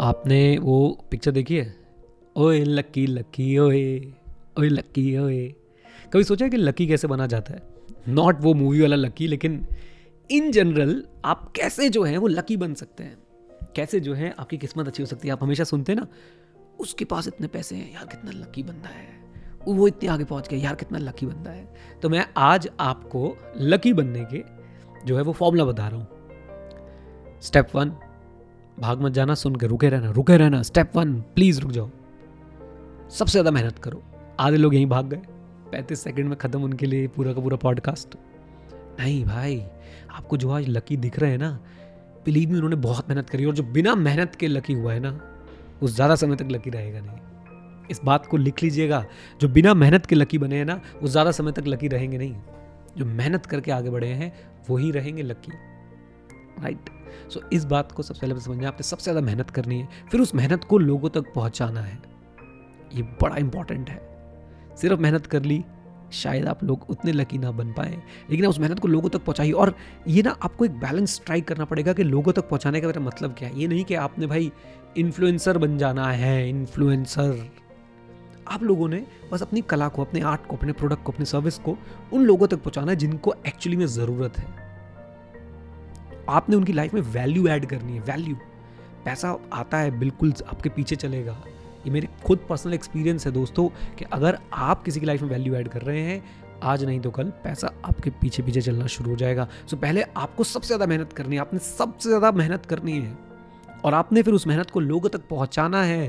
आपने वो पिक्चर देखी है? ओए लक्की लक्की ओए ओए लक्की ओए। कभी सोचा कि लकी कैसे बना जाता है? नॉट वो मूवी वाला लकी, लेकिन इन जनरल आप कैसे जो है, वो लकी बन सकते हैं? कैसे जो है, आपकी किस्मत अच्छी हो सकती है? आप हमेशा सुनते हैं ना, उसके पास इतने पैसे हैं, यार कितना लकी बंदा है। वो इतने आगे पहुँच गया, यार कितना लकी बंदा है। तो मैं आज आपको लकी बनने के जो है, वो फॉर्मूला बता रहा हूँ। स्टेप वन भाग मत जाना सुन के रुके रहना रुके रहना। स्टेप वन प्लीज़ रुक जाओ। सबसे ज़्यादा मेहनत करो। आधे लोग यहीं भाग गए। पैंतीस सेकंड में ख़त्म उनके लिए पूरा का पूरा पॉडकास्ट नहीं भाई, आपको जो आज लकी दिख रहे हैं ना बिलीव में उन्होंने बहुत मेहनत करी और जो बिना मेहनत के लकी हुआ है ना, वो ज़्यादा समय तक लकी रहेगा नहीं। इस बात को लिख लीजिएगा, जो बिना मेहनत के लकी बने हैं ना, वो ज़्यादा समय तक लकी रहेंगे नहीं। जो मेहनत करके आगे बढ़े हैं वही रहेंगे लकी राइट सो इस बात को सबसे पहले समझना आपने सबसे ज़्यादा मेहनत करनी है, फिर उस मेहनत को लोगों तक पहुंचाना है। ये बड़ा इंपॉर्टेंट है। सिर्फ़ मेहनत कर ली, शायद आप लोग उतने लकी ना बन पाए, लेकिन उस मेहनत को लोगों तक पहुंचाइए। और ये ना आपको एक बैलेंस स्ट्राइक करना पड़ेगा कि लोगों तक पहुँचाने का मेरा मतलब क्या है। ये नहीं कि आपने भाई इन्फ्लुएंसर बन जाना है इन्फ्लुएंसर आप लोगों ने बस अपनी कला को, अपने आर्ट को, अपने प्रोडक्ट को, अपनी सर्विस को उन लोगों तक पहुंचाना है जिनको एक्चुअली में ज़रूरत है। आपने उनकी लाइफ में वैल्यू ऐड करनी है वैल्यू पैसा आता है, बिल्कुल आपके पीछे चलेगा। ये मेरे खुद पर्सनल एक्सपीरियंस है दोस्तों, कि अगर आप किसी की लाइफ में वैल्यू ऐड कर रहे हैं, आज नहीं तो कल, पैसा आपके पीछे पीछे चलना शुरू हो जाएगा। सो पहले आपको सबसे ज़्यादा मेहनत करनी है, आपने सबसे ज़्यादा मेहनत करनी है, और आपने फिर उस मेहनत को लोगों तक पहुंचाना है।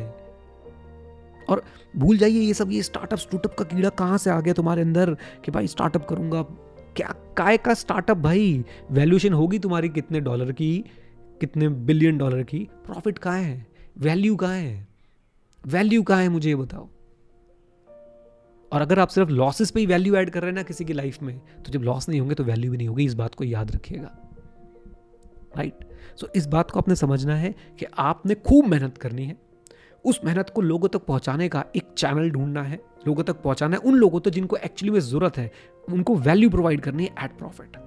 और भूल जाइए ये सब, ये स्टार्टअप स्टूटअप का कीड़ा कहाँ से आ गया तुम्हारे अंदर, कि भाई स्टार्टअप करूँगा क्या, काय का स्टार्टअप भाई? वैल्यूशन होगी तुम्हारी कितने डॉलर की, कितने बिलियन डॉलर की? प्रॉफिट कहाँ है? वैल्यू कहाँ है? वैल्यू कहाँ है मुझे ये बताओ। और अगर आप सिर्फ़ लॉसेस पे ही वैल्यू ऐड कर रहे हैं ना किसी की लाइफ में तो जब लॉस नहीं होंगे तो वैल्यू भी नहीं होगी, इस बात को याद रखिएगा। राइट सो इस बात को आपने समझना है कि आपने खूब मेहनत करनी है। उस मेहनत को लोगों तक पहुँचाने का एक चैनल ढूंढना है। लोगों तक पहुंचाना है उन लोगों तक जिनको एक्चुअली में ज़रूरत है। उनको वैल्यू प्रोवाइड करनी है एट प्रॉफिट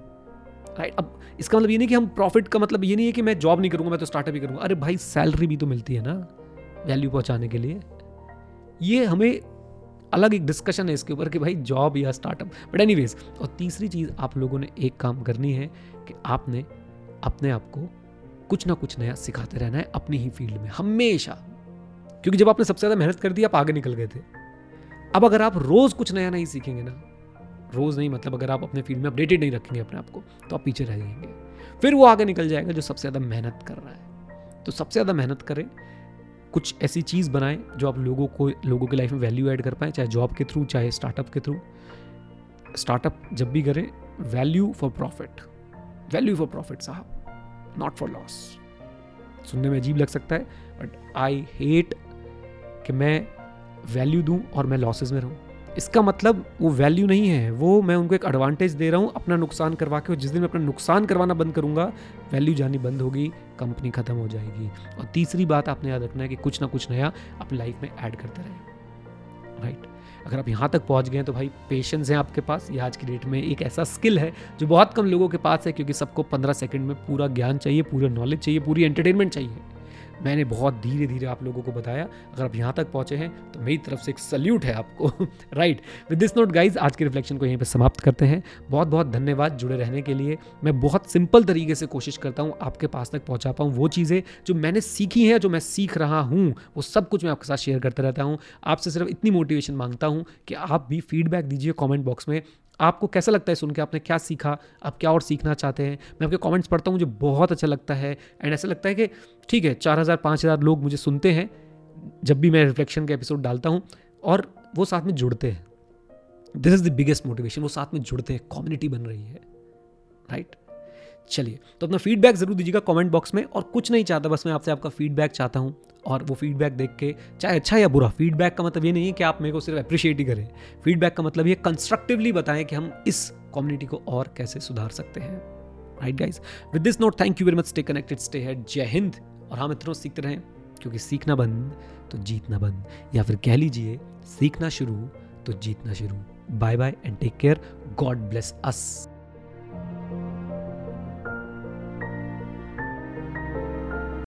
राइट अब इसका मतलब ये नहीं कि हम प्रॉफिट का मतलब ये नहीं है कि मैं जॉब नहीं करूँगा, मैं तो स्टार्टअप ही करूँगा। अरे भाई सैलरी भी तो मिलती है ना वैल्यू पहुँचाने के लिए। ये हमें अलग एक डिस्कशन है इसके ऊपर कि भाई जॉब या स्टार्टअप बट एनी और तीसरी चीज़ आप लोगों ने एक काम करनी है कि आपने अपने आप को कुछ ना कुछ नया सिखाते रहना है अपनी ही फ़ील्ड में। हमेशा क्योंकि जब आपने सबसे ज़्यादा मेहनत कर दी, आप आगे निकल गए थे। अब अगर आप रोज़ कुछ नया नहीं सीखेंगे ना, रोज़ नहीं मतलब अगर आप अपने फ़ील्ड में अपडेटेड नहीं रखेंगे अपने आप को तो आप पीछे रह जाएँगे। फिर वो आगे निकल जाएगा जो सबसे ज़्यादा मेहनत कर रहा है। तो सबसे ज़्यादा मेहनत करें, कुछ ऐसी चीज़ बनाएँ जो आप लोगों को, लोगों की लाइफ में वैल्यू ऐड कर पाएँ, चाहे जॉब के थ्रू चाहे स्टार्टअप के थ्रू स्टार्टअप जब भी करें value for profit value for profit साहब नॉट फॉर लॉस सुनने में अजीब लग सकता है बट आई हेट कि मैं वैल्यू दूँ और मैं लॉसेज में रहूँ। इसका मतलब वो वैल्यू नहीं है, वो मैं उनको एक एडवांटेज दे रहा हूँ, अपना नुकसान करवा के, और जिस दिन मैं अपना नुकसान करवाना बंद करूँगा वैल्यू जानी बंद होगी कंपनी ख़त्म हो जाएगी। और तीसरी बात आपने याद रखना है कि कुछ ना कुछ नया अपनी लाइफ में ऐड करते रहें। राइट अगर आप यहाँ तक पहुँच गए तो भाई पेशेंस है आपके पास। ये आज की डेट में एक ऐसा स्किल है, जो बहुत कम लोगों के पास है, क्योंकि सबको पंद्रह सेकेंड में पूरा ज्ञान चाहिए, पूरा नॉलेज चाहिए, पूरी एंटरटेनमेंट चाहिए। मैंने बहुत धीरे धीरे आप लोगों को बताया, अगर आप यहाँ तक पहुँचे हैं तो मेरी तरफ़ से एक सल्यूट है आपको। Right with this note guys आज के रिफ्लेक्शन को यहीं पर समाप्त करते हैं। बहुत बहुत धन्यवाद जुड़े रहने के लिए। मैं बहुत सिंपल तरीके से कोशिश करता हूँ आपके पास तक पहुँचा पाऊँ। वो चीज़ें जो मैंने सीखी हैं, जो मैं सीख रहा हूँ, वो सब कुछ मैं आपके साथ शेयर करता रहता हूँ। आपसे सिर्फ़ इतनी मोटिवेशन माँगता हूँ कि आप भी फीडबैक दीजिए कॉमेंट बॉक्स में। आपको कैसा लगता है सुन के? आपने क्या सीखा? आप क्या और सीखना चाहते हैं? मैं आपके कॉमेंट्स पढ़ता हूँ, मुझे बहुत अच्छा लगता है। एंड ऐसा लगता है कि, ठीक है, चार हज़ार, पाँच हज़ार लोग मुझे सुनते हैं, जब भी मैं रिफ्लेक्शन के एपिसोड डालता हूँ, और वो साथ में जुड़ते हैं। This is the biggest motivation वो साथ में जुड़ते हैं कम्युनिटी बन रही है राइट चलिए तो अपना फीडबैक ज़रूर दीजिएगा कमेंट बॉक्स में और कुछ नहीं चाहता, बस मैं आपसे आपका फीडबैक चाहता हूँ और वो फीडबैक देख के, चाहे अच्छा या बुरा फीडबैक का मतलब ये नहीं है कि आप मेरे को सिर्फ़ अप्रिशिएट ही करें। फीडबैक का मतलब ये कंस्ट्रक्टिवली बताएँ कि हम इस कम्युनिटी को और कैसे सुधार सकते हैं। Right guys with this note thank you very much stay connected stay है जय हिंद और हम इतना सीखते रहें, क्योंकि सीखना बंद तो जीतना बंद। या फिर कह लीजिए, सीखना शुरू तो जीतना शुरू। Bye bye and take care God bless us